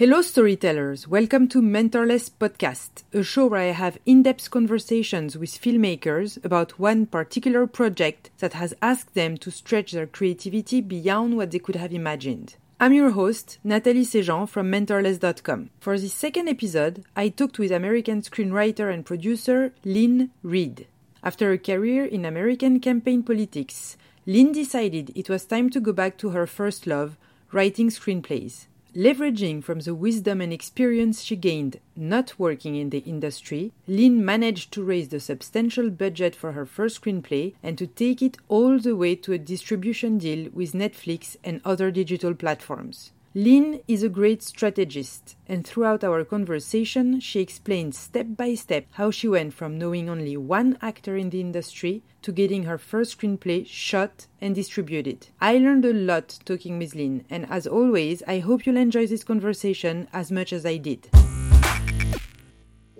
Hello, storytellers. Welcome to Mentorless Podcast, a show where I have in depth conversations with filmmakers about one particular project that has asked them to stretch their creativity beyond what they could have imagined. I'm your host, Nathalie Sejean from Mentorless.com. For this second episode, I talked with American screenwriter and producer Lynn Reed. After a career in American campaign politics, Lynn decided it was time to go back to her first love, writing screenplays. Leveraging from the wisdom and experience she gained not working in the industry, Lynn managed to raise the substantial budget for her first screenplay and to take it all the way to a distribution deal with Netflix and other digital platforms. Lynn is a great strategist, and throughout our conversation, she explained step by step how she went from knowing only one actor in the industry to getting her first screenplay shot and distributed. I learned a lot talking with Lynn, and as always, I hope you'll enjoy this conversation as much as I did.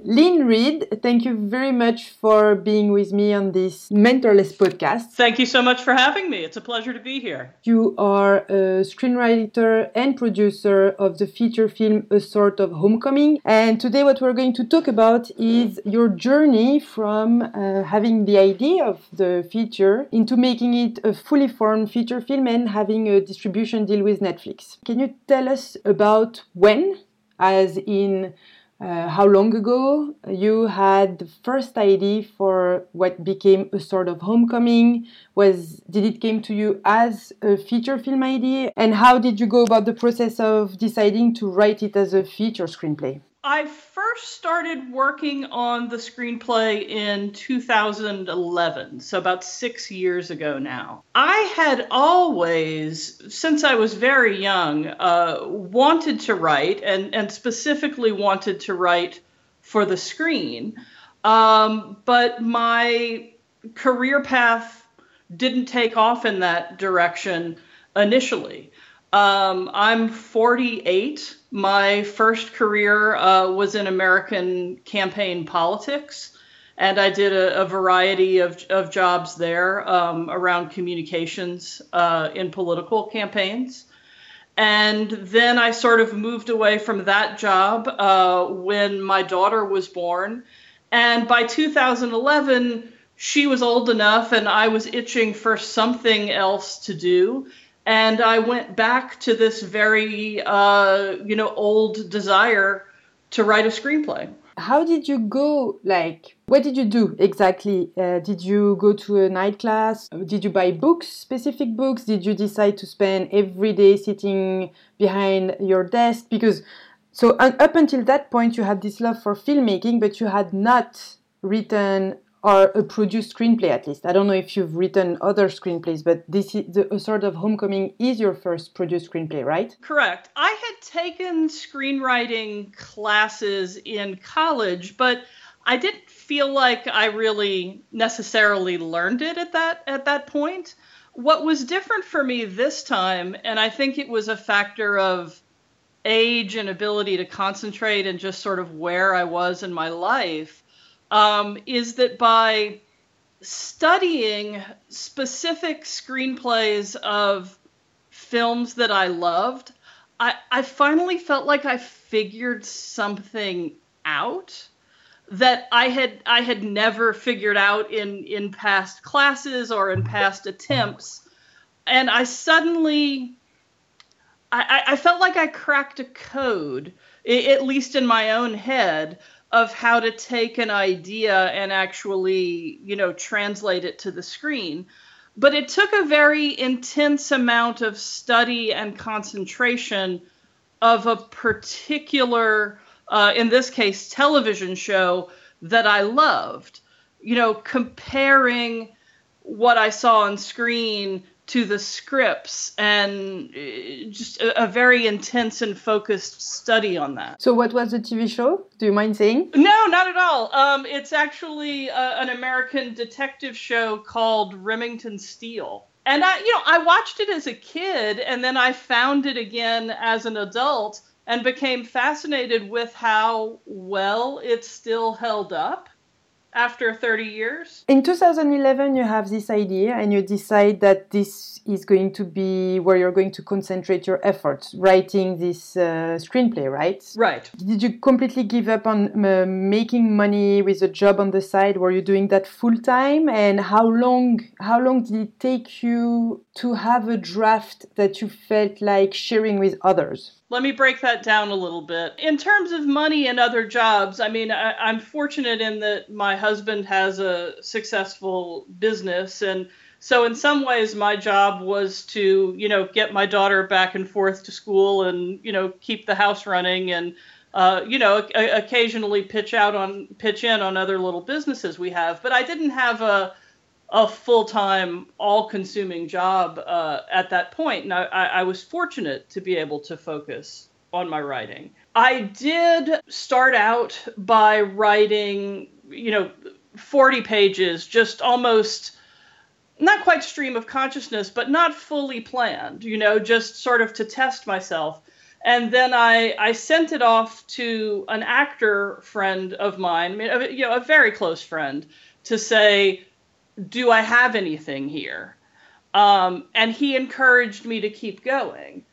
Lynn Reed, thank you very much for being with me on this Mentorless podcast. Thank you so much for having me. It's a pleasure to be here. You are a screenwriter and producer of the feature film A Sort of Homecoming. And today, what we're going to talk about is your journey from uh, having the idea of the feature into making it a fully formed feature film and having a distribution deal with Netflix. Can you tell us about when, as in uh, how long ago you had the first idea for what became a sort of homecoming? Was did it came to you as a feature film idea? And how did you go about the process of deciding to write it as a feature screenplay I first started working on the screenplay in 2011, so about six years ago now. I had always, since I was very young, uh, wanted to write and, and specifically wanted to write for the screen. Um, but my career path didn't take off in that direction initially. Um, I'm 48. My first career uh, was in American campaign politics, and I did a, a variety of, of jobs there um, around communications uh, in political campaigns. And then I sort of moved away from that job uh, when my daughter was born. And by 2011, she was old enough and I was itching for something else to do and I went back to this very, uh, you know, old desire to write a screenplay. How did you go? Like, what did you do exactly? Uh, did you go to a night class? Did you buy books, specific books? Did you decide to spend every day sitting behind your desk? Because so up until that point, you had this love for filmmaking, but you had not written or a produced screenplay at least. I don't know if you've written other screenplays, but this is the, a sort of Homecoming is your first produced screenplay, right? Correct. I had taken screenwriting classes in college, but I didn't feel like I really necessarily learned it at that at that point. What was different for me this time, and I think it was a factor of age and ability to concentrate and just sort of where I was in my life um, is that by studying specific screenplays of films that I loved, I, I finally felt like I figured something out that I had I had never figured out in in past classes or in past attempts, and I suddenly I, I felt like I cracked a code, at least in my own head, of how to take an idea and actually, you know, translate it to the screen. But it took a very intense amount of study and concentration of a particular, uh, in this case, television show that I loved. You know, comparing what I saw on screen to the scripts and uh, just a, a, very intense and focused study on that. So, what was the TV show? Do you mind saying? No, not at all. Um, it's actually uh, an American detective show called Remington Steele. And I, you know, I watched it as a kid, and then I found it again as an adult, and became fascinated with how well it still held up after 30 years. In 2011, you have this idea and you decide that this is going to be where you're going to concentrate your efforts, writing this uh, screenplay, right? Right. Did you completely give up on uh, making money with a job on the side? Were you doing that full time? And how long, how long did it take you to have a draft that you felt like sharing with others? Let me break that down a little bit. In terms of money and other jobs, I mean, I, am fortunate in that my husband has a successful business. And so, in some ways, my job was to, you know, get my daughter back and forth to school and, you know, keep the house running and, uh, you know, occasionally pitch out on, pitch in on other little businesses we have. But I didn't have a, a full time, all consuming job uh, at that point. And I, I was fortunate to be able to focus on my writing. I did start out by writing, you know, 40 pages, just almost not quite stream of consciousness, but not fully planned, you know, just sort of to test myself. And then I, I sent it off to an actor friend of mine, you know, a very close friend, to say, do I have anything here? Um, and he encouraged me to keep going.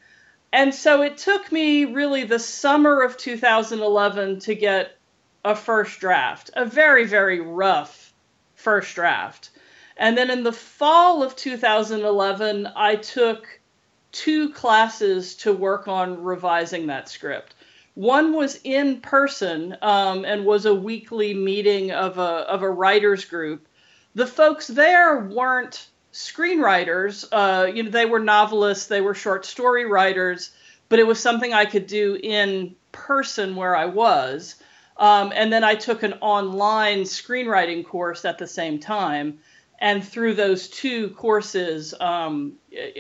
And so it took me really the summer of 2011 to get a first draft, a very, very rough first draft. And then in the fall of 2011, I took two classes to work on revising that script. One was in person um, and was a weekly meeting of a, of a writers group the folks there weren't screenwriters. Uh, you know, they were novelists, they were short story writers, but it was something I could do in person where I was. Um, and then I took an online screenwriting course at the same time. And through those two courses, um,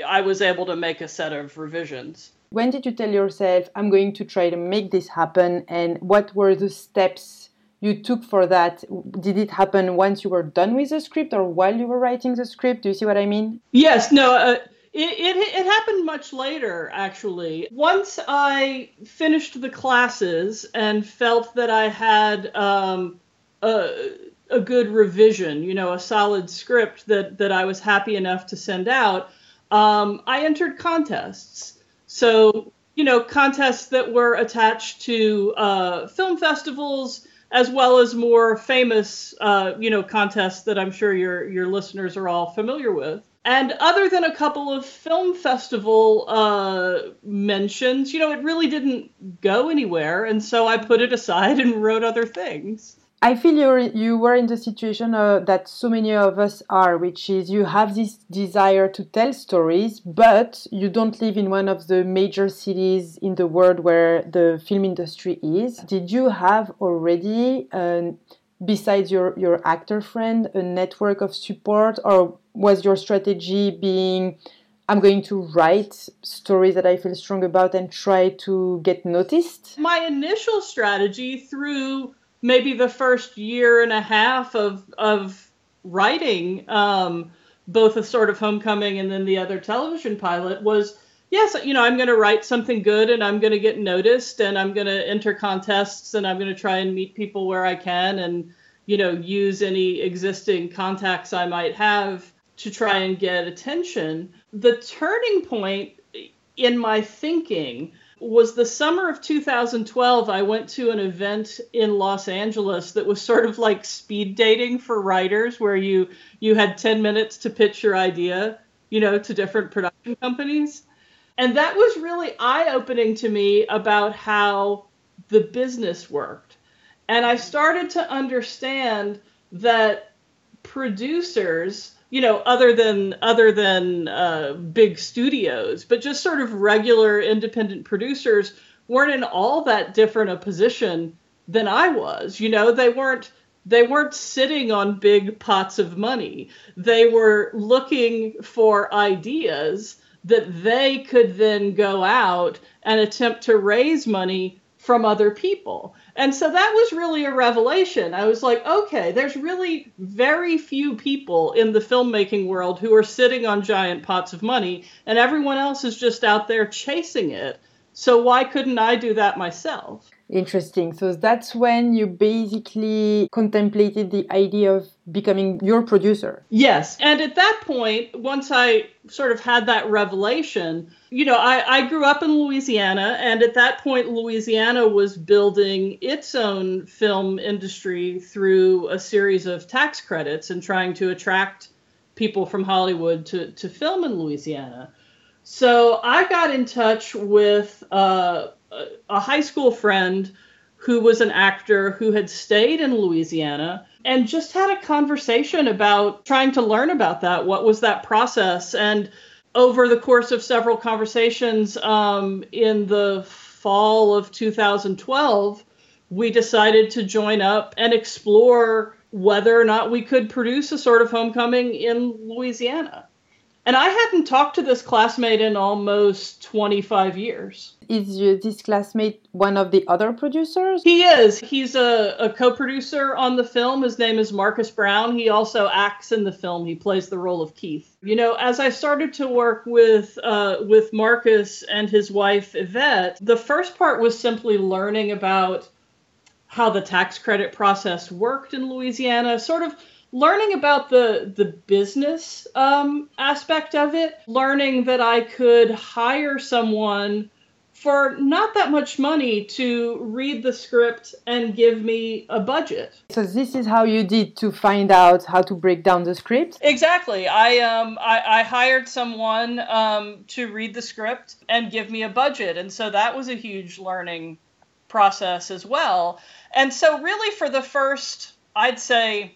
I was able to make a set of revisions. When did you tell yourself, I'm going to try to make this happen? And what were the steps you took for that. Did it happen once you were done with the script or while you were writing the script? Do you see what i mean? Yes no uh, it, it, it happened much later actually. Once i finished the classes and felt that i had um, a, a good revision you know a solid script that that i was happy enough to send out um, i entered contests. So you know contests that were attached to uh, film festivals as well as more famous, uh, you know, contests that I'm sure your your listeners are all familiar with. And other than a couple of film festival uh, mentions, you know, it really didn't go anywhere, and so I put it aside and wrote other things. I feel you you were in the situation uh, that so many of us are, which is you have this desire to tell stories, but you don't live in one of the major cities in the world where the film industry is. Did you have already, besides your your actor friend, a network of support, or was your strategy being I'm going to write stories that I feel strong about and try to get noticed? My initial strategy through maybe the first year and a half of of writing um, both a sort of homecoming and then the other television pilot was yes you know i'm going to write something good and i'm going to get noticed and i'm going to enter contests and i'm going to try and meet people where i can and you know use any existing contacts i might have to try and get attention. The turning point in my thinking was the summer of 2012 i went to an event in los angeles that was sort of like speed dating for writers where you you had 10 minutes to pitch your idea you know to different production companies. And that was really eye-opening to me about how the business worked. And i started to understand that producers you know other than other than uh, big studios but just sort of regular independent producers weren't in all that different a position than i was. You know they weren't they weren't sitting on big pots of money. They were looking for ideas that they could then go out and attempt to raise money from other people and so that was really a revelation. I was like, okay, there's really very few people in the filmmaking world who are sitting on giant pots of money, and everyone else is just out there chasing it. So why couldn't I do that myself? Interesting. So that's when you basically contemplated the idea of becoming your producer. Yes. And at that point, once I sort of had that revelation, you know, I, I grew up in Louisiana, and at that point, Louisiana was building its own film industry through a series of tax credits and trying to attract people from Hollywood to, to film in Louisiana. So I got in touch with uh, a high school friend who was an actor who had stayed in Louisiana and just had a conversation about trying to learn about that. What was that process? And over the course of several conversations um, in the fall of 2012, we decided to join up and explore whether or not we could produce a sort of homecoming in Louisiana. And I hadn't talked to this classmate in almost 25 years. Is this classmate one of the other producers? He is. He's a, a co producer on the film. His name is Marcus Brown. He also acts in the film. He plays the role of Keith. You know, as I started to work with, uh, with Marcus and his wife, Yvette, the first part was simply learning about how the tax credit process worked in Louisiana, sort of learning about the the business um, aspect of it, learning that I could hire someone for not that much money to read the script and give me a budget. So this is how you did to find out how to break down the script. Exactly. I um I, I hired someone um, to read the script and give me a budget, and so that was a huge learning process as well. And so really for the first, I'd say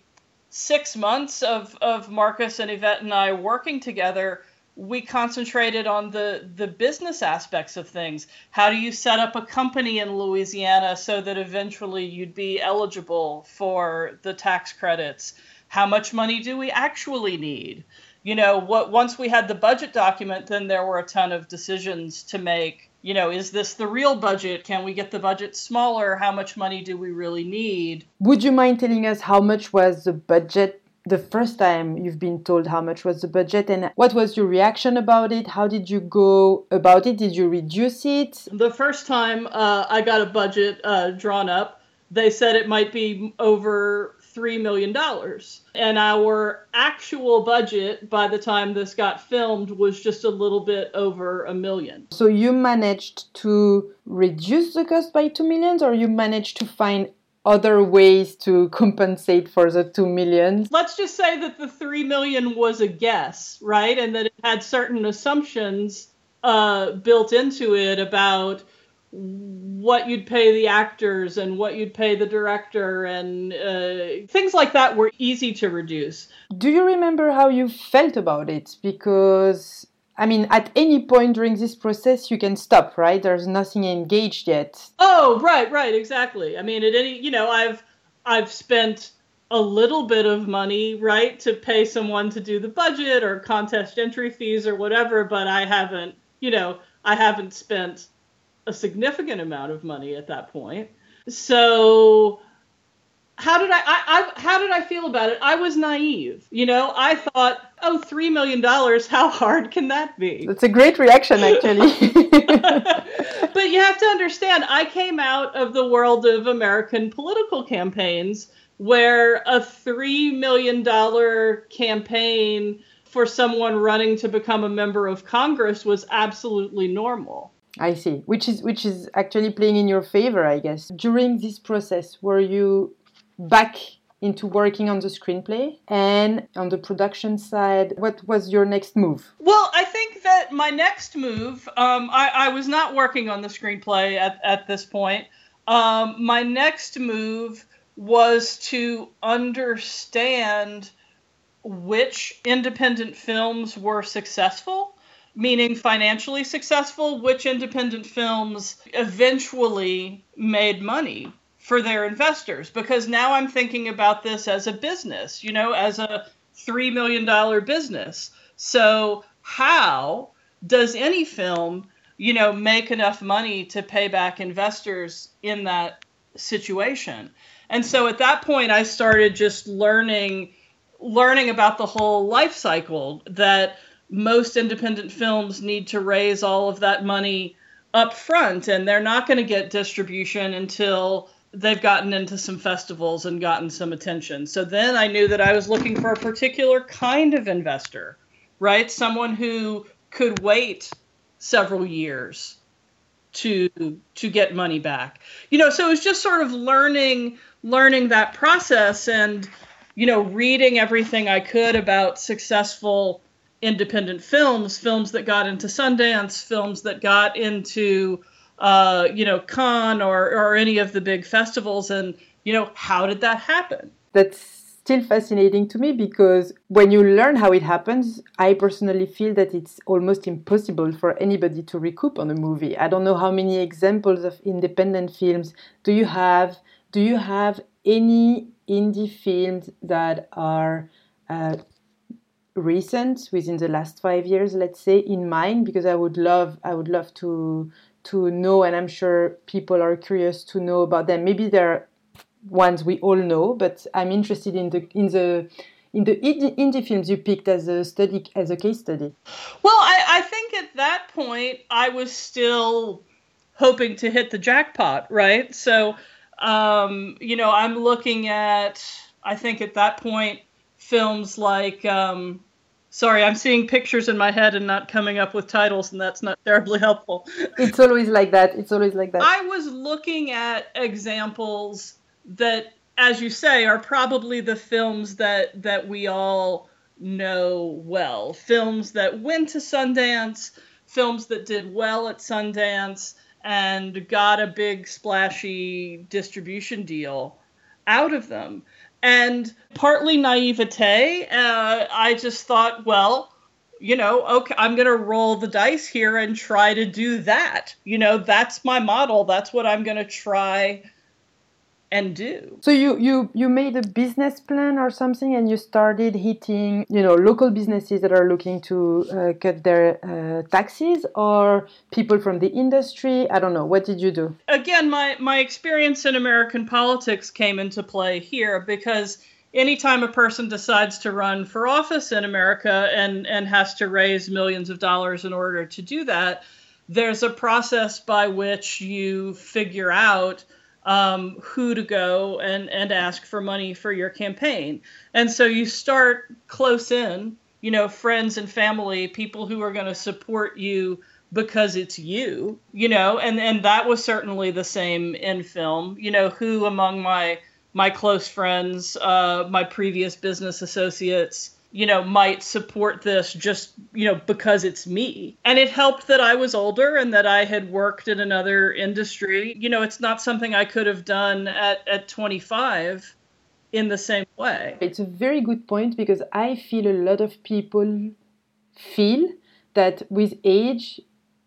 six months of, of Marcus and Yvette and I working together, we concentrated on the, the business aspects of things. How do you set up a company in Louisiana so that eventually you'd be eligible for the tax credits? How much money do we actually need? You know, what once we had the budget document, then there were a ton of decisions to make you know, is this the real budget? Can we get the budget smaller? How much money do we really need? Would you mind telling us how much was the budget the first time you've been told how much was the budget and what was your reaction about it? How did you go about it? Did you reduce it? The first time uh, I got a budget uh, drawn up, they said it might be over $3 million. And our actual budget by the time this got filmed was just a little bit over a million. So you managed to reduce the cost by 2 million or you managed to find other ways to compensate for the 2 million? Let's just say that the 3 million was a guess, right? And that it had certain assumptions uh, built into it about what you'd pay the actors and what you'd pay the director and uh, things like that were easy to reduce. Do you remember how you felt about it? Because I mean, at any point during this process, you can stop, right? There's nothing engaged yet. Oh, right, right, exactly. I mean, at any, you know, I've I've spent a little bit of money, right, to pay someone to do the budget or contest entry fees or whatever, but I haven't, you know, I haven't spent a significant amount of money at that point. So how did I, I, I, how did I feel about it? I was naive. You know, I thought, oh, three million dollars, how hard can that be? That's a great reaction actually. but you have to understand, I came out of the world of American political campaigns where a three million dollar campaign for someone running to become a member of Congress was absolutely normal. I see. Which is which is actually playing in your favor, I guess. During this process, were you back into working on the screenplay and on the production side. What was your next move? Well i think that my next move um, I, I, was not working on the screenplay at, at this point. Um, my next move was to understand which independent films were successful meaning financially successful, which independent films eventually made money for their investors. Because now I'm thinking about this as a business, you know, as a $3 million business. So, how does any film, you know, make enough money to pay back investors in that situation? And so at that point, I started just learning learning about the whole life cycle that most independent films need to raise all of that money up front and they're not going to get distribution until they've gotten into some festivals and gotten some attention. So then I knew that I was looking for a particular kind of investor, right? Someone who could wait several years to to get money back. You know, so it was just sort of learning learning that process and you know, reading everything I could about successful independent films, films that got into Sundance, films that got into uh, you know, Cannes or or any of the big festivals and you know, how did that happen? That's still fascinating to me because when you learn how it happens, I personally feel that it's almost impossible for anybody to recoup on a movie. I don't know how many examples of independent films do you have? Do you have any indie films that are uh, recent within the last five years let's say in mind because i would love i would love to to know and i'm sure people are curious to know about them. Maybe they're ones we all know but i'm interested in the in the in the indie, films you picked as a study as a case study. Well I, I think at that point i was still hoping to hit the jackpot right? So um, you know i'm looking at i think at that point films like um, sorry i'm seeing pictures in my head and not coming up with titles and that's not terribly helpful. It's always like that. It's always like that. I was looking at examples that as you say are probably the films that that we all know well. Films that went to sundance films that did well at sundance and got a big splashy distribution deal out of them and partly naivete. Uh, I just thought, well, you know, okay, I'm going to roll the dice here and try to do that. You know, that's my model. That's what I'm going to try and do. So you you you made a business plan or something, and you started hitting you know local businesses that are looking to uh, cut their uh, taxes, or people from the industry. I don't know. What did you do? Again, my my experience in American politics came into play here because anytime a person decides to run for office in America and and has to raise millions of dollars in order to do that, there's a process by which you figure out um, who to go and, and ask for money for your campaign. And so you start close in, you know, friends and family, people who are going to support you because it's you, you know, and, and that was certainly the same in film, you know, who among my my close friends, uh, my previous business associates, you know, might support this just, you know, because it's me. And it helped that I was older and that I had worked in another industry. You know, it's not something I could have done at, at 25 in the same way. It's a very good point because I feel a lot of people feel that with age,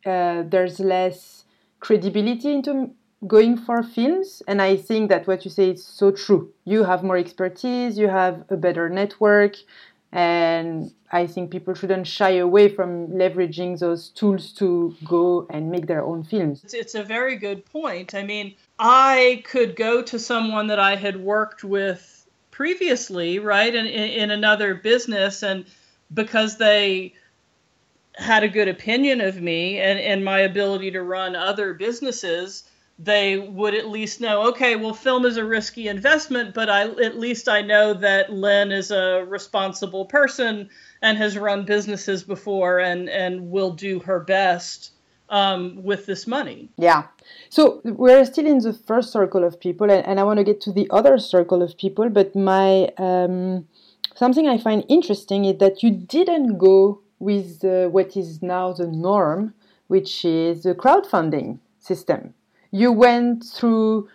uh, there's less credibility into going for films and i think that what you say is so true you have more expertise you have a better network and I think people shouldn't shy away from leveraging those tools to go and make their own films. It's a very good point. I mean, I could go to someone that I had worked with previously, right, in, in another business, and because they had a good opinion of me and, and my ability to run other businesses, they would at least know okay well film is a risky investment but i at least i know that lynn is a responsible person and has run businesses before and and will do her best um, with this money. Yeah. So we're still in the first circle of people and, and i want to get to the other circle of people but my um, something i find interesting is that you didn't go with uh, what is now the norm which is the crowdfunding system you went through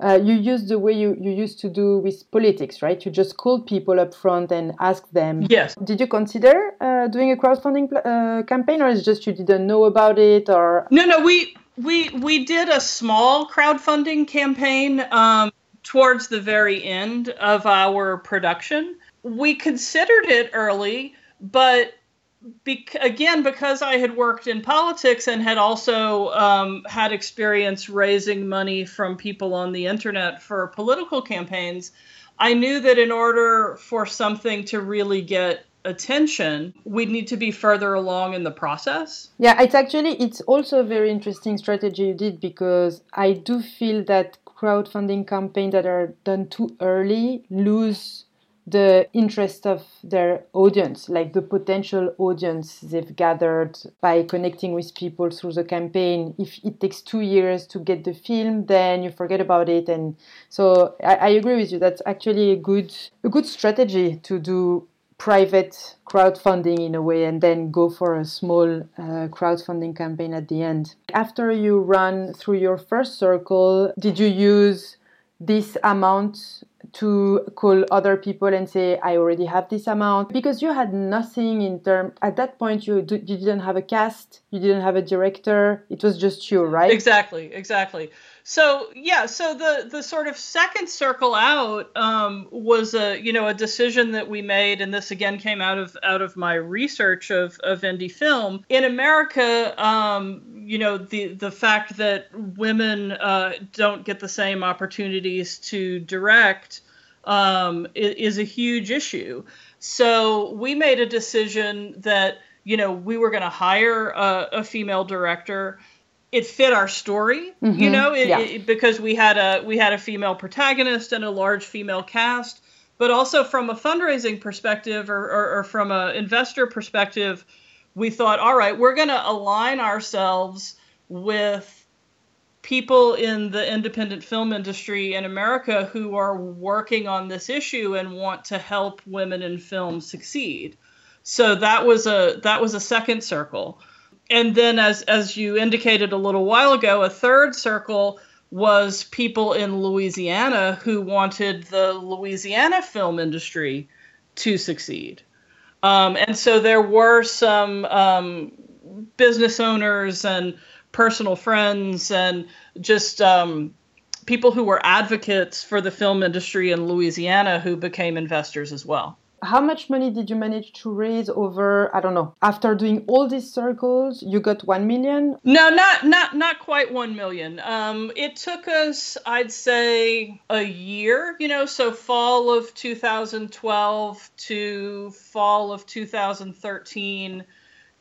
uh, you used the way you, you used to do with politics, right? You just called people up front and asked them. Yes. Did you consider uh, doing a crowdfunding uh, campaign, or is just you didn't know about it, or? No, no, we we we did a small crowdfunding campaign um, towards the very end of our production. We considered it early, but be- again, because I had worked in politics and had also um, had experience raising money from people on the internet for political campaigns, I knew that in order for something to really get attention, we'd need to be further along in the process. Yeah, it's actually it's also a very interesting strategy you did because I do feel that crowdfunding campaigns that are done too early lose the interest of their audience, like the potential audience they've gathered by connecting with people through the campaign. If it takes two years to get the film, then you forget about it. And so I, I agree with you. That's actually a good a good strategy to do private crowdfunding in a way and then go for a small uh, crowdfunding campaign at the end. After you run through your first circle, did you use this amount to call other people and say i already have this amount. Because you had nothing in term at that point you, you didn't have a cast you didn't have a director it was just you right? Exactly exactly. So yeah so the the sort of second circle out um, was a you know a decision that we made and this again came out of out of my research of of indie film. In america um, you know the the fact that women uh, don't get the same opportunities to direct um, is, is a huge issue so we made a decision that you know we were going to hire a, a female director it fit our story, mm-hmm. you know, it, yeah. it, because we had a we had a female protagonist and a large female cast, but also from a fundraising perspective or, or, or from an investor perspective, we thought, all right, we're going to align ourselves with people in the independent film industry in America who are working on this issue and want to help women in film succeed. So that was a that was a second circle and then as as you indicated a little while ago, a third circle was people in Louisiana who wanted the Louisiana film industry to succeed. Um, and so there were some um, business owners and personal friends and just um, people who were advocates for the film industry in Louisiana who became investors as well. How much money did you manage to raise over i don't know after doing all these circles you got 1 million? No not not not quite 1 million. Um it took us i'd say a year you know so fall of 2012 to fall of 2013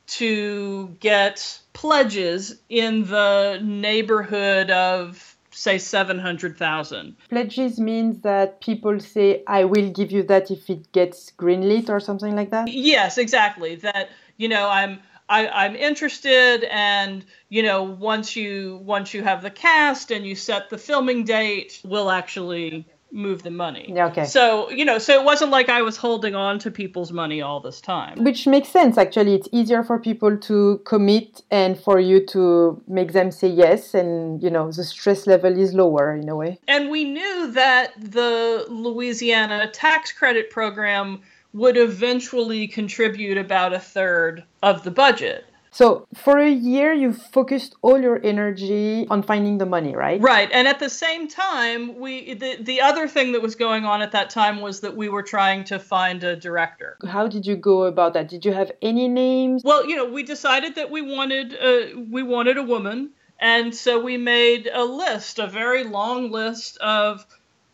to get pledges in the neighborhood of say 700,000. Pledges means that people say, I will give you that if it gets greenlit or something like that? Yes, exactly. That, you know, I'm. I, I'm interested, and you know, once you once you have the cast and you set the filming date, we'll actually move the money. Yeah, okay. So, you know, so it wasn't like I was holding on to people's money all this time. Which makes sense, actually. It's easier for people to commit and for you to make them say yes. And, you know, the stress level is lower in a way. And we knew that the Louisiana tax credit program would eventually contribute about a third of the budget. So for a year, you focused all your energy on finding the money, right? Right. And at the same time, we the, the other thing that was going on at that time was that we were trying to find a director. How did you go about that? Did you have any names? Well, you know, we decided that we wanted uh, we wanted a woman, and so we made a list, a very long list of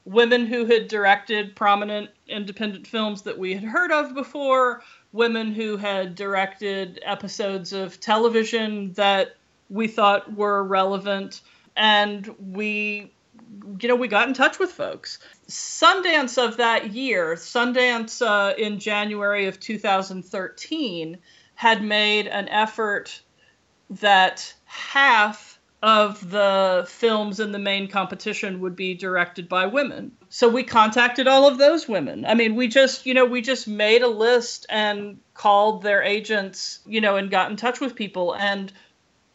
women who had directed prominent independent films that we had heard of before women who had directed episodes of television that we thought were relevant. And we you know we got in touch with folks. Sundance of that year sundance uh, in january of 2013 had made an effort that half of the films in the main competition would be directed by women. So we contacted all of those women. I mean, we just, you know, we just made a list and called their agents, you know, and got in touch with people and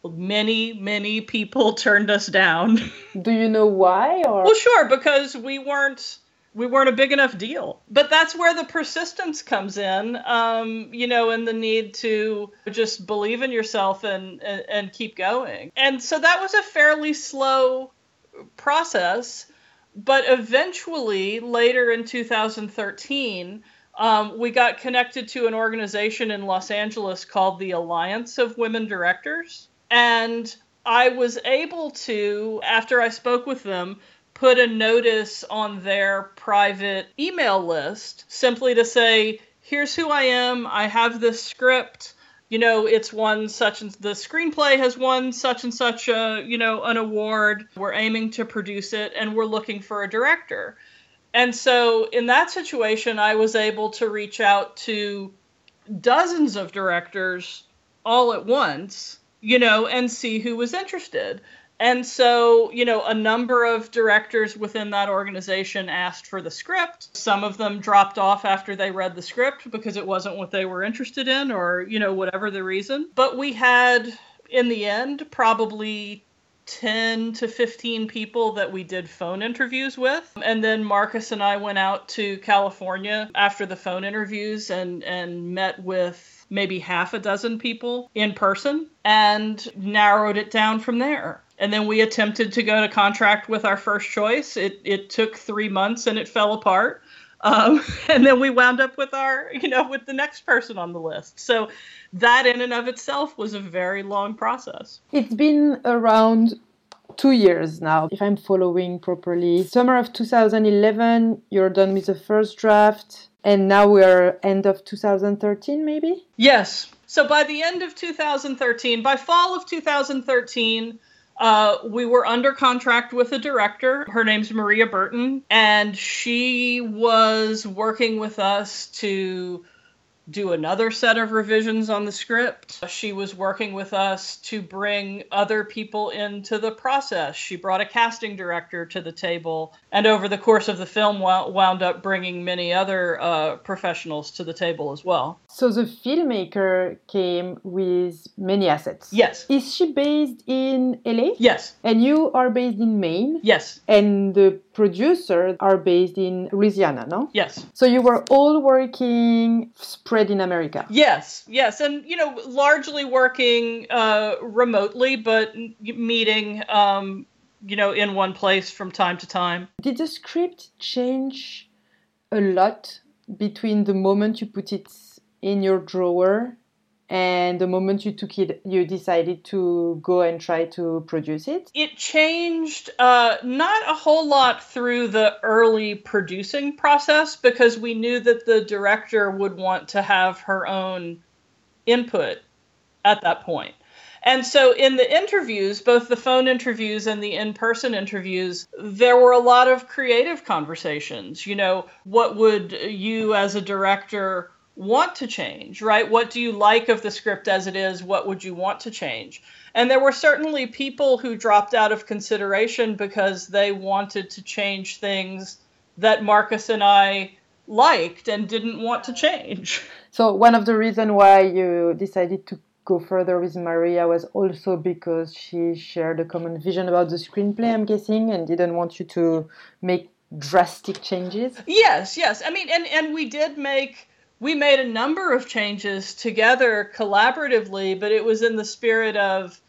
many many people turned us down. Do you know why or Well, sure, because we weren't we weren't a big enough deal. But that's where the persistence comes in, um, you know, and the need to just believe in yourself and, and, and keep going. And so that was a fairly slow process. But eventually, later in 2013, um, we got connected to an organization in Los Angeles called the Alliance of Women Directors. And I was able to, after I spoke with them, put a notice on their private email list simply to say, here's who I am. I have this script. You know, it's won such and the screenplay has won such and such a, you know, an award. We're aiming to produce it and we're looking for a director. And so in that situation, I was able to reach out to dozens of directors all at once, you know, and see who was interested. And so, you know, a number of directors within that organization asked for the script. Some of them dropped off after they read the script because it wasn't what they were interested in or, you know, whatever the reason. But we had, in the end, probably 10 to 15 people that we did phone interviews with. And then Marcus and I went out to California after the phone interviews and, and met with maybe half a dozen people in person and narrowed it down from there. And then we attempted to go to contract with our first choice. It, it took three months and it fell apart. Um, and then we wound up with our, you know, with the next person on the list. So that in and of itself was a very long process. It's been around two years now, if I'm following properly. Summer of 2011, you're done with the first draft, and now we're end of 2013, maybe? Yes. So by the end of 2013, by fall of 2013, uh, we were under contract with a director. Her name's Maria Burton, and she was working with us to do another set of revisions on the script. She was working with us to bring other people into the process. She brought a casting director to the table, and over the course of the film, wound up bringing many other uh, professionals to the table as well. So the filmmaker came with many assets. Yes. Is she based in LA? Yes. And you are based in Maine? Yes. And the producers are based in Louisiana, no? Yes. So you were all working spread in America? Yes, yes. And, you know, largely working uh, remotely, but meeting, um, you know, in one place from time to time. Did the script change a lot between the moment you put it in your drawer and the moment you took it you decided to go and try to produce it? It changed uh, not a whole lot through the early producing process because we knew that the director would want to have her own input at that point. And so in the interviews both the phone interviews and the in-person interviews there were a lot of creative conversations. You know what would you as a director want to change, right? What do you like of the script as it is? What would you want to change? And there were certainly people who dropped out of consideration because they wanted to change things that Marcus and I liked and didn't want to change. So one of the reasons why you decided to go further with Maria was also because she shared a common vision about the screenplay, I'm guessing, and didn't want you to make drastic changes. Yes, yes. I mean, and and we did make we made a number of changes together collaboratively, but it was in the spirit of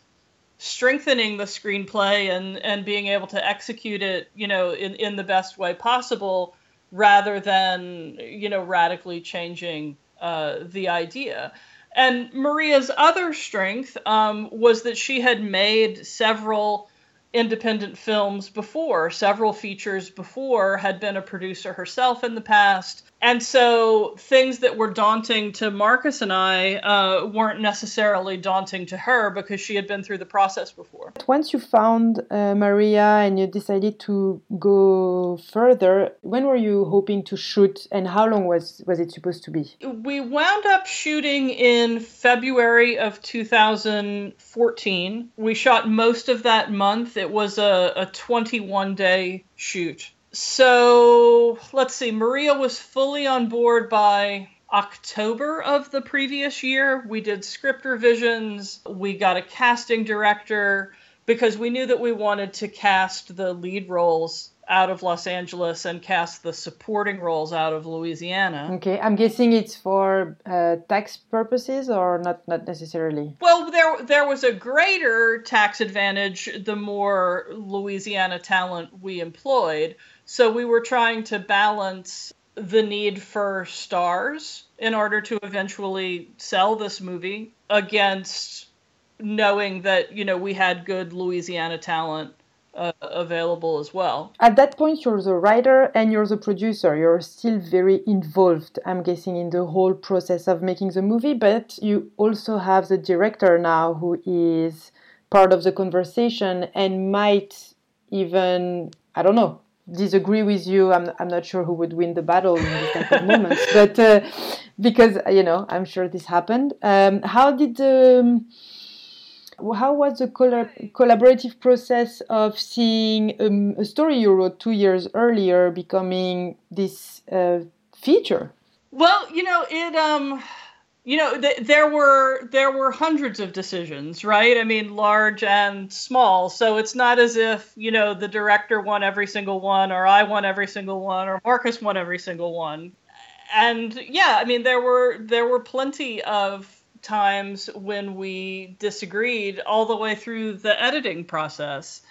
strengthening the screenplay and and being able to execute it, you know, in in the best way possible, rather than you know radically changing uh, the idea. And Maria's other strength um, was that she had made several independent films before, several features before, had been a producer herself in the past. And so things that were daunting to Marcus and I uh, weren't necessarily daunting to her because she had been through the process before. Once you found uh, Maria and you decided to go further, when were you hoping to shoot and how long was, was it supposed to be? We wound up shooting in February of 2014. We shot most of that month. It was a, a 21 day shoot. So let's see, Maria was fully on board by October of the previous year. We did script revisions, we got a casting director because we knew that we wanted to cast the lead roles out of Los Angeles and cast the supporting roles out of Louisiana. Okay, I'm guessing it's for uh, tax purposes or not not necessarily. Well, there there was a greater tax advantage the more Louisiana talent we employed. So we were trying to balance the need for stars in order to eventually sell this movie against knowing that, you know, we had good Louisiana talent uh, available as well. At that point, you're the writer and you're the producer. You're still very involved, I'm guessing, in the whole process of making the movie, but you also have the director now who is part of the conversation and might even, I don't know, disagree with you. I'm, I'm not sure who would win the battle in this type of moments, but uh, because, you know, I'm sure this happened. Um, how did the. Um, how was the collaborative process of seeing um, a story you wrote two years earlier becoming this uh, feature? Well, you know, it um you know th- there were there were hundreds of decisions right? I mean large and small. So it's not as if you know the director won every single one or i won every single one or marcus won every single one. And yeah i mean there were there were plenty of times when we disagreed all the way through the editing process.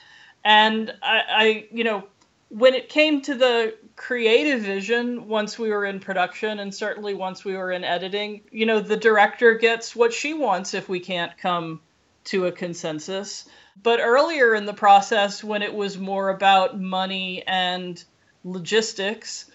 And i, I you know when it came to the creative vision once we were in production and certainly once we were in editing you know the director gets what she wants if we can't come to a consensus. But earlier in the process when it was more about money and logistics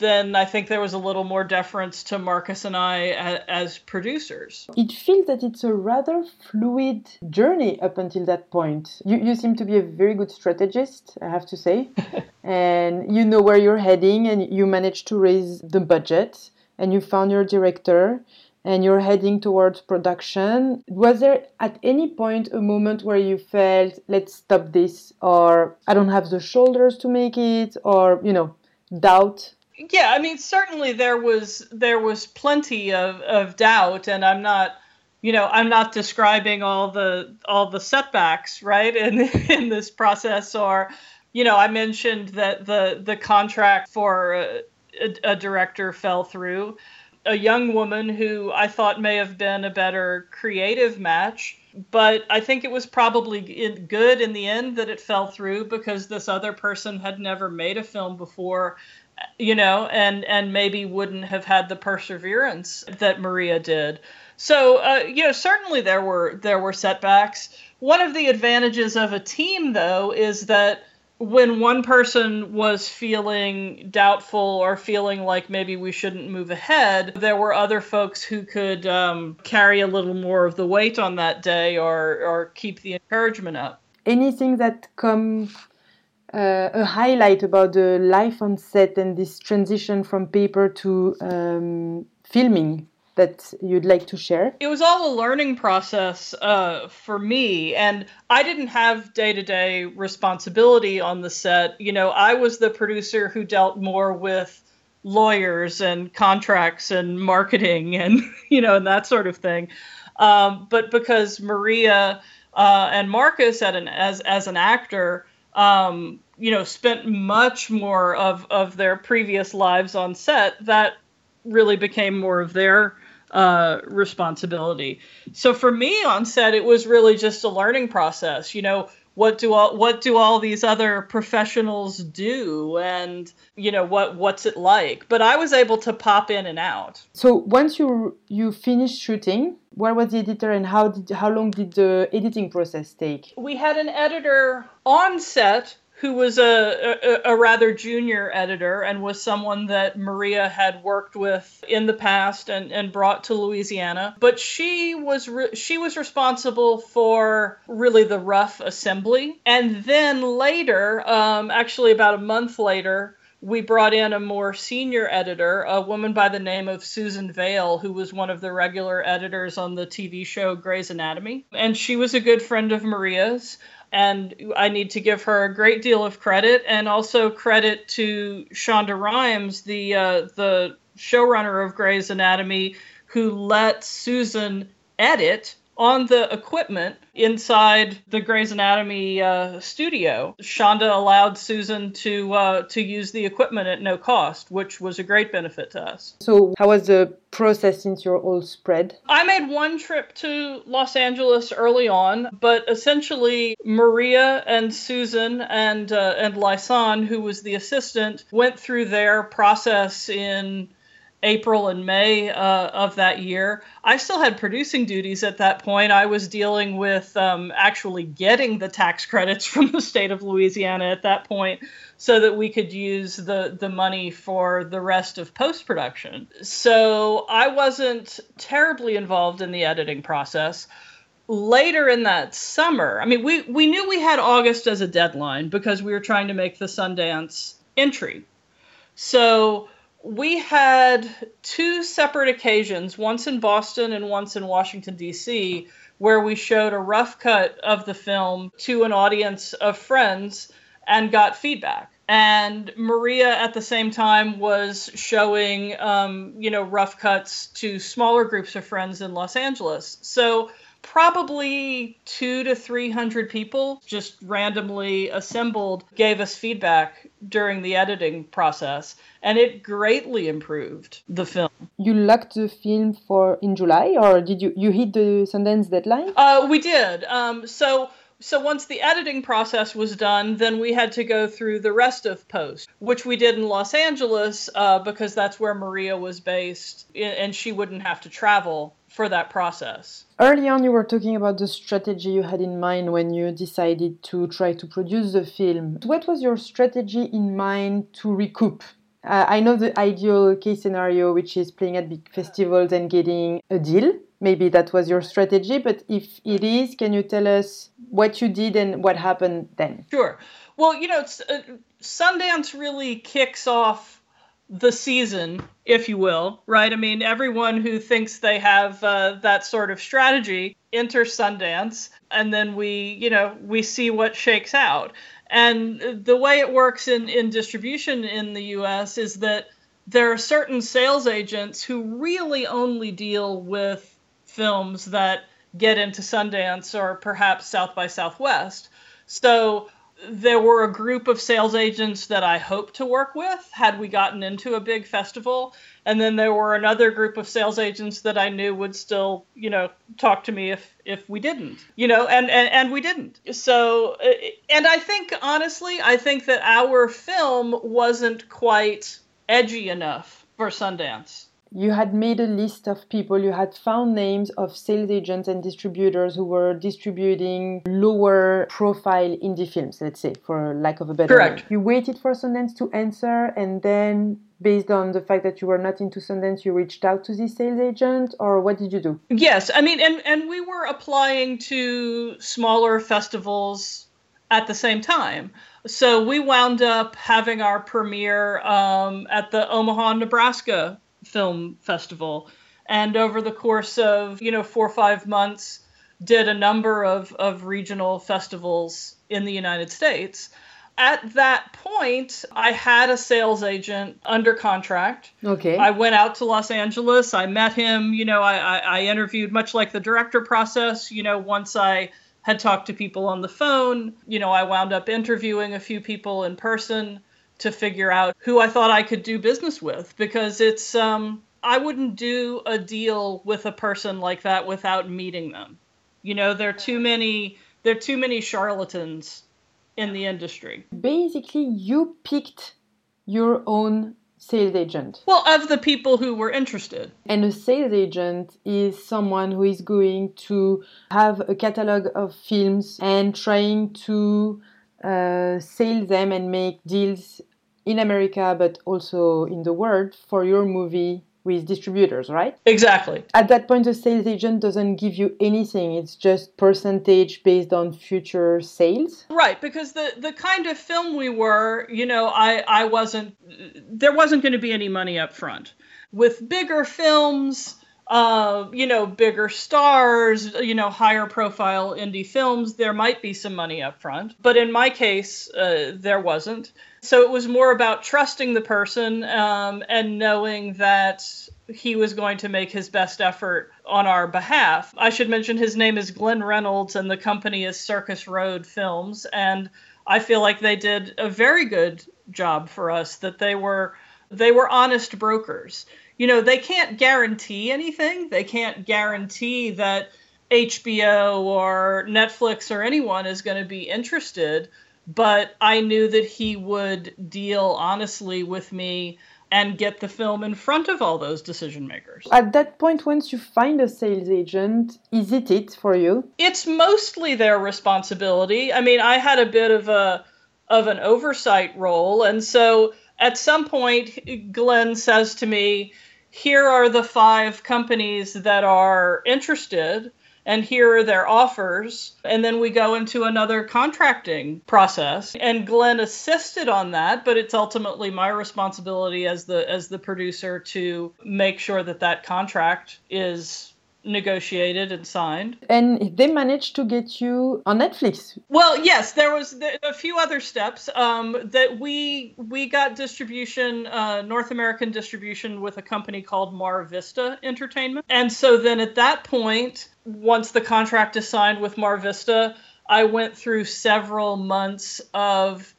then I think there was a little more deference to Marcus and I as, as, producers. It feels that it's a rather fluid journey up until that point. You, you seem to be a very good strategist, I have to say. and you know where you're heading, and you managed to raise the budget, and you found your director. And you're heading towards production. Was there at any point a moment where you felt, let's stop this, or I don't have the shoulders to make it, or, you know, doubt yeah, I mean, certainly there was there was plenty of, of doubt, and I'm not, you know, I'm not describing all the all the setbacks, right, in in this process, or, you know, I mentioned that the the contract for a, a, a director fell through, a young woman who I thought may have been a better creative match. But I think it was probably good in the end that it fell through because this other person had never made a film before you know, and and maybe wouldn't have had the perseverance that Maria did. So, uh, you know, certainly there were there were setbacks. One of the advantages of a team, though, is that when one person was feeling doubtful or feeling like maybe we shouldn't move ahead, there were other folks who could um, carry a little more of the weight on that day or or keep the encouragement up. Anything that come uh, a highlight about the life on set and this transition from paper to um, filming that you'd like to share? It was all a learning process uh, for me, and I didn't have day to day responsibility on the set. You know, I was the producer who dealt more with lawyers and contracts and marketing and, you know, and that sort of thing. Um, but because Maria uh, and Marcus, an, as, as an actor, um, you know, spent much more of, of their previous lives on set, that really became more of their uh, responsibility. So for me on set, it was really just a learning process. You know, what do all what do all these other professionals do, and you know what what's it like? But I was able to pop in and out. So once you you finished shooting, where was the editor and how did how long did the editing process take? We had an editor on set who was a, a, a, rather junior editor and was someone that Maria had worked with in the past and, and brought to Louisiana. But she was re- she was responsible for really the rough assembly. And then later, um, actually about a month later, we brought in a more senior editor, a woman by the name of Susan Vaill, who was one of the regular editors on the TV show Grey's Anatomy. And she was a good friend of Maria's. And I need to give her a great deal of credit and also credit to Shonda Rhimes, the, uh, the showrunner of Grey's Anatomy, who let Susan edit on the equipment inside the Grey's Anatomy uh, studio. Shonda allowed Susan to uh, to use the equipment at no cost, which was a great benefit to us. So, how was the process since you're all spread? I made one trip to Los Angeles early on, but essentially Maria and Susan and uh, and Lysan, who was the assistant, went through their process in April and May uh, of that year. I still had producing duties at that point. I was dealing with um, actually getting the tax credits from the state of Louisiana at that point so that we could use the, the money for the rest of post production. So I wasn't terribly involved in the editing process. Later in that summer, I mean, we, we knew we had August as a deadline because we were trying to make the Sundance entry. So we had two separate occasions, once in Boston and once in Washington, D.C., where we showed a rough cut of the film to an audience of friends and got feedback. And Maria, at the same time, was showing, um, you know, rough cuts to smaller groups of friends in Los Angeles. So probably two to three hundred people just randomly assembled gave us feedback during the editing process and it greatly improved the film. You locked the film for in july or did you you hit the sundance deadline? Uh, we did. Um, so so once the editing process was done, then we had to go through the rest of post, which we did in Los Angeles uh, because that's where Maria was based, and she wouldn't have to travel for that process. Early on, you were talking about the strategy you had in mind when you decided to try to produce the film. What was your strategy in mind to recoup? Uh, I know the ideal case scenario, which is playing at big festivals and getting a deal. Maybe that was your strategy, but if it is, can you tell us what you did and what happened then? Sure. Well, you know, uh, Sundance really kicks off the season, if you will, right? I mean, everyone who thinks they have uh, that sort of strategy enters Sundance, and then we, you know, we see what shakes out. And the way it works in, in distribution in the US is that there are certain sales agents who really only deal with films that get into Sundance or perhaps South by Southwest. So there were a group of sales agents that I hoped to work with had we gotten into a big festival. And then there were another group of sales agents that I knew would still, you know, talk to me if if we didn't, you know, and and, and we didn't. So, uh, and I think honestly, I think that our film wasn't quite edgy enough for Sundance you had made a list of people, you had found names of sales agents and distributors who were distributing lower profile indie films, let's say, for lack of a better Correct. Name. You waited for Sundance to answer, and then based on the fact that you were not into Sundance, you reached out to the sales agent, or what did you do? Yes, I mean, and, and we were applying to smaller festivals at the same time. So we wound up having our premiere um, at the Omaha, Nebraska Film Festival. And over the course of, you know, four or five months, did a number of, of regional festivals in the United States. At that point, I had a sales agent under contract. Okay. I went out to Los Angeles. I met him. You know, I, I, I interviewed much like the director process. You know, once I had talked to people on the phone, you know, I wound up interviewing a few people in person to figure out who I thought I could do business with because it's um I wouldn't do a deal with a person like that without meeting them. You know, there are too many there are too many charlatans in the industry. Basically, you picked your own sales agent. Well, of the people who were interested. And a sales agent is someone who is going to have a catalog of films and trying to uh, sell them and make deals in America, but also in the world for your movie with distributors, right? Exactly. At that point, the sales agent doesn't give you anything. It's just percentage based on future sales. Right, because the the kind of film we were, you know, I I wasn't there wasn't going to be any money up front. With bigger films, uh, you know, bigger stars, you know, higher profile indie films, there might be some money up front. But in my case, uh, there wasn't. So it was more about trusting the person um, and knowing that he was going to make his best effort on our behalf. I should mention his name is Glenn Reynolds and the company is Circus Road Films. And I feel like they did a very good job for us, that they were they were honest brokers. You know, they can't guarantee anything. They can't guarantee that HBO or Netflix or anyone is going to be interested but I knew that he would deal honestly with me and get the film in front of all those decision makers. At that point, once you find a sales agent, is it it for you? It's mostly their responsibility. I mean, I had a bit of a of an oversight role, and so at some point, Glenn says to me, "Here are the five companies that are interested." And here are their offers. And then we go into another contracting process. And Glenn assisted on that, but it's ultimately my responsibility as the as the producer to make sure that that contract is negotiated and signed. And they managed to get you on Netflix. Well, yes, there was a few other steps um, that we we got distribution, uh, North American distribution with a company called Mar Vista Entertainment, and so then at that point, once the contract is signed with Mar Vista, I went through several months of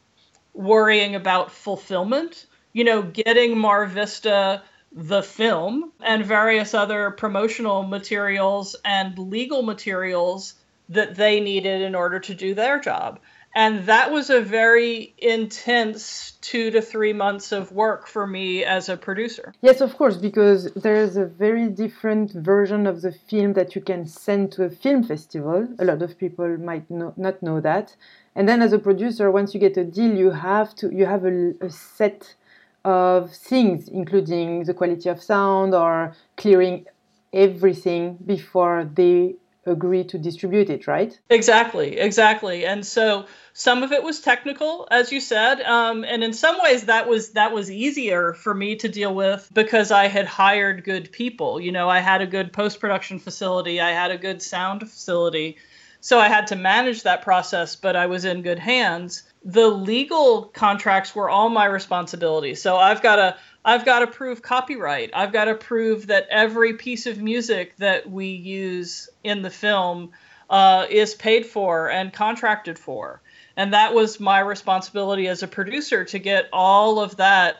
worrying about fulfillment. You know, getting Mar Vista the film and various other promotional materials and legal materials that they needed in order to do their job. And that was a very intense two to three months of work for me as a producer. Yes, of course, because there's a very different version of the film that you can send to a film festival. A lot of people might not know that. And then as a producer, once you get a deal, you have to you have a, a set of things, including the quality of sound or clearing everything before they agree to distribute it, right? Exactly, exactly. And so some of it was technical, as you said, um, and in some ways that was that was easier for me to deal with because I had hired good people. You know, I had a good post production facility, I had a good sound facility, so I had to manage that process, but I was in good hands the legal contracts were all my responsibility. So I've got to I've got to prove copyright. I've got to prove that every piece of music that we use in the film uh, is paid for and contracted for. And that was my responsibility as a producer to get all of that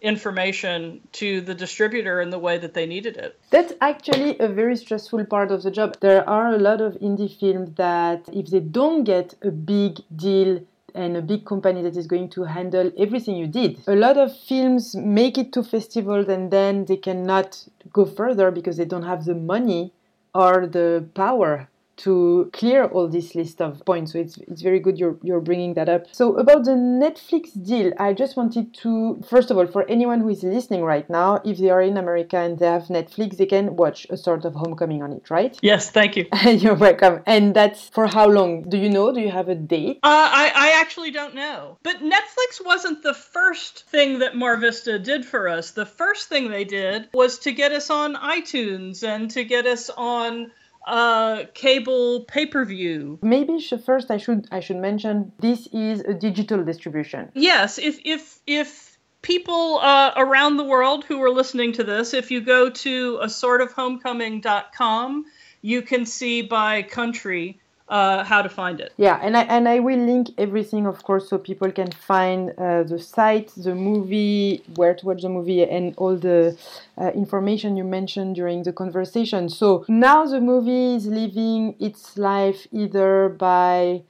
information to the distributor in the way that they needed it. That's actually a very stressful part of the job. There are a lot of indie films that, if they don't get a big deal and a big company that is going to handle everything you did. A lot of films make it to festivals and then they cannot go further because they don't have the money or the power to clear all this list of points. So it's, it's very good you're, you're bringing that up. So about the Netflix deal, I just wanted to, first of all, for anyone who is listening right now, if they are in America and they have Netflix, they can watch a sort of homecoming on it, right? Yes, thank you. you're welcome. And that's for how long? Do you know? Do you have a date? Uh, I, I actually don't know. But Netflix wasn't the first thing that Mar Vista did for us. The first thing they did was to get us on iTunes and to get us on uh, cable pay-per-view. Maybe first I should I should mention this is a digital distribution. Yes, if if if people uh, around the world who are listening to this, if you go to a sort of homecoming.com, you can see by country uh, how to find it. Yeah, and I and I will link everything, of course, so people can find uh, the site, the movie, where to watch the movie, and all the uh, information you mentioned during the conversation. So now the movie is living its life either by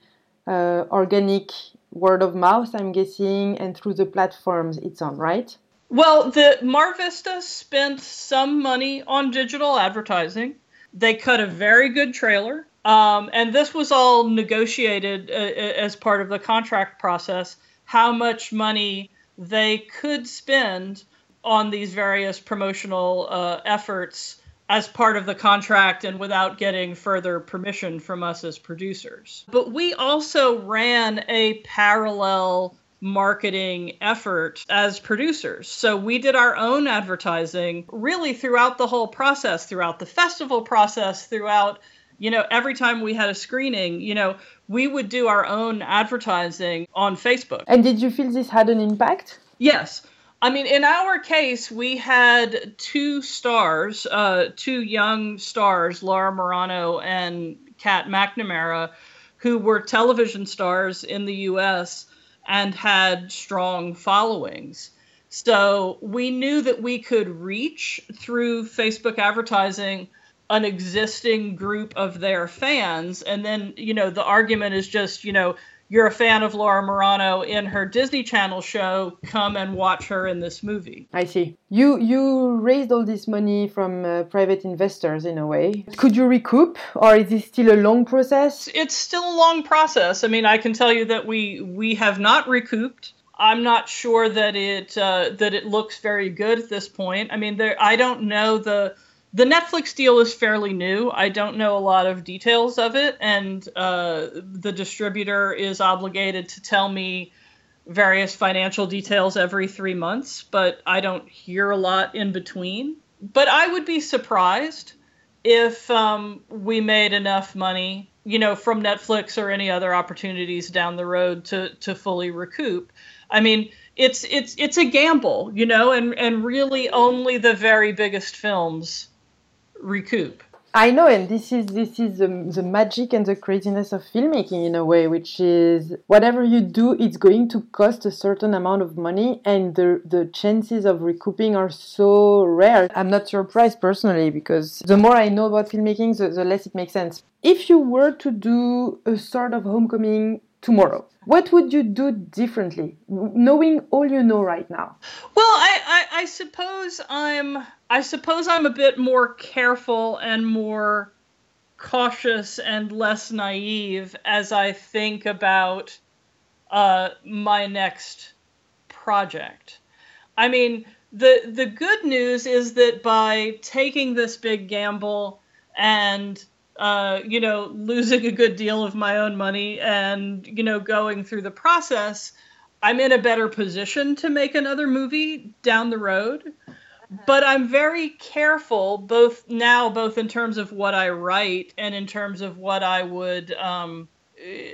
uh, organic word of mouth, I'm guessing, and through the platforms it's on, right? Well, the Mar Vista spent some money on digital advertising. They cut a very good trailer um, and this was all negotiated uh, uh, as part of the contract process how much money they could spend on these various promotional uh, efforts as part of the contract and without getting further permission from us as producers. But we also ran a parallel marketing effort as producers. So we did our own advertising really throughout the whole process, throughout the festival process, throughout you know, every time we had a screening, you know, we would do our own advertising on Facebook. And did you feel this had an impact? Yes. I mean, in our case, we had two stars, uh, two young stars, Laura Marano and Kat McNamara, who were television stars in the US and had strong followings. So we knew that we could reach through Facebook advertising an existing group of their fans and then you know the argument is just you know you're a fan of Laura Marano in her Disney Channel show, come and watch her in this movie. I see. You you raised all this money from uh, private investors in a way. Could you recoup, or is this still a long process? It's still a long process. I mean, I can tell you that we we have not recouped. I'm not sure that it uh, that it looks very good at this point. I mean, there I don't know the the Netflix deal is fairly new. I don't know a lot of details of it, and uh, the distributor is obligated to tell me various financial details every three months, but I don't hear a lot in between. But I would be surprised if um, we made enough money, you know, from Netflix or any other opportunities down the road to to fully recoup. I mean, it's it's it's a gamble, you know, and and really only the very biggest films recoup. I know, and this is this is the, the magic and the craziness of filmmaking in a way, which is whatever you do, it's going to cost a certain amount of money, and the the chances of recouping are so rare. I'm not surprised personally because the more I know about filmmaking, the, the less it makes sense. If you were to do a sort of homecoming tomorrow, what would you do differently, knowing all you know right now? Well, I, I, I suppose I'm I suppose I'm a bit more careful and more cautious and less naive as I think about uh, my next project. I mean, the the good news is that by taking this big gamble and uh, you know losing a good deal of my own money and you know going through the process, I'm in a better position to make another movie down the road but I'm very careful both now, both in terms of what I write and in terms of what I would um,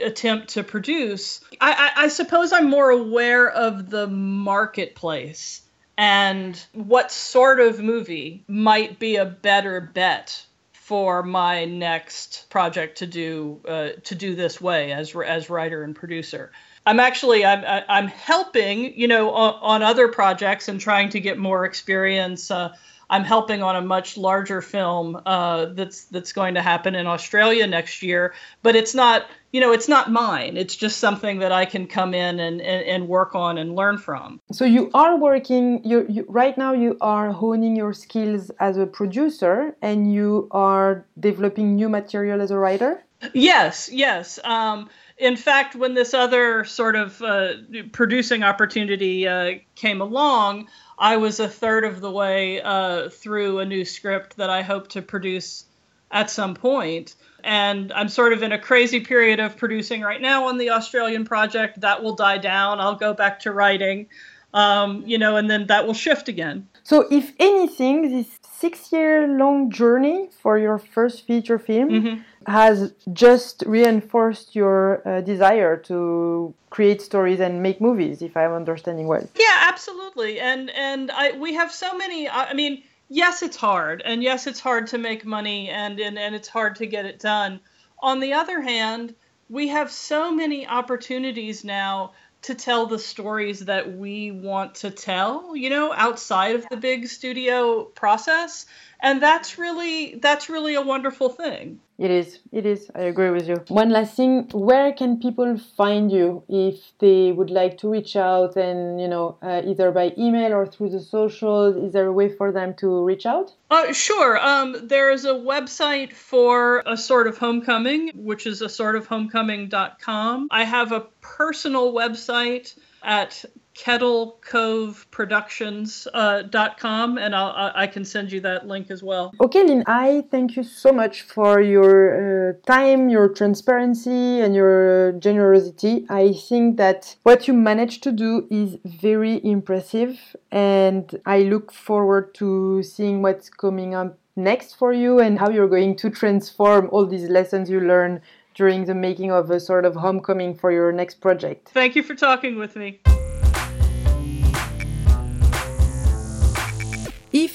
attempt to produce. I, I, I suppose I'm more aware of the marketplace and what sort of movie might be a better bet for my next project to do uh, to do this way as as writer and producer. I'm actually I'm I'm helping you know on, on other projects and trying to get more experience. Uh, I'm helping on a much larger film uh, that's that's going to happen in Australia next year, but it's not you know it's not mine. It's just something that I can come in and, and, and work on and learn from. So you are working. You, you right now you are honing your skills as a producer, and you are developing new material as a writer. Yes, yes. Um, in fact, when this other sort of uh, producing opportunity uh, came along, I was a third of the way uh, through a new script that I hope to produce at some point. And I'm sort of in a crazy period of producing right now on the Australian project. That will die down. I'll go back to writing, um, you know, and then that will shift again. So, if anything, this six year long journey for your first feature film mm-hmm. has just reinforced your uh, desire to create stories and make movies if i'm understanding well yeah absolutely and and i we have so many i mean yes it's hard and yes it's hard to make money and and, and it's hard to get it done on the other hand we have so many opportunities now to tell the stories that we want to tell, you know, outside of the big studio process. And that's really that's really a wonderful thing. It is. It is. I agree with you. One last thing, where can people find you if they would like to reach out and, you know, uh, either by email or through the socials? Is there a way for them to reach out? Uh, sure. Um, there is a website for a sort of homecoming, which is a sort of homecoming.com. I have a personal website at kettlecoveproductions.com uh, and I'll, I can send you that link as well. Okay, Lynn, I thank you so much for your uh, time, your transparency, and your generosity. I think that what you managed to do is very impressive, and I look forward to seeing what's coming up next for you and how you're going to transform all these lessons you learned during the making of a sort of homecoming for your next project. Thank you for talking with me.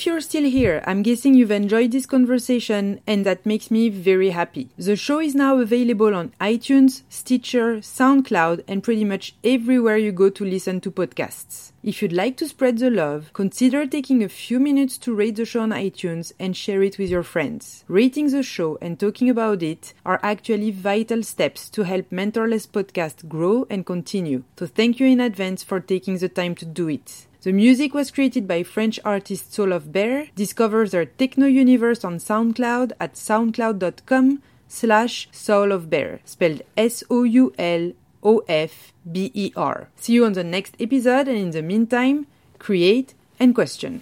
If you're still here, I'm guessing you've enjoyed this conversation and that makes me very happy. The show is now available on iTunes, Stitcher, SoundCloud, and pretty much everywhere you go to listen to podcasts. If you'd like to spread the love, consider taking a few minutes to rate the show on iTunes and share it with your friends. Rating the show and talking about it are actually vital steps to help Mentorless Podcast grow and continue. So thank you in advance for taking the time to do it. The music was created by French artist Soul of Bear. Discover their techno universe on SoundCloud at soundcloud.com slash Soul of Bear, spelled S-O-U-L O F B E R. See you on the next episode, and in the meantime, create and question.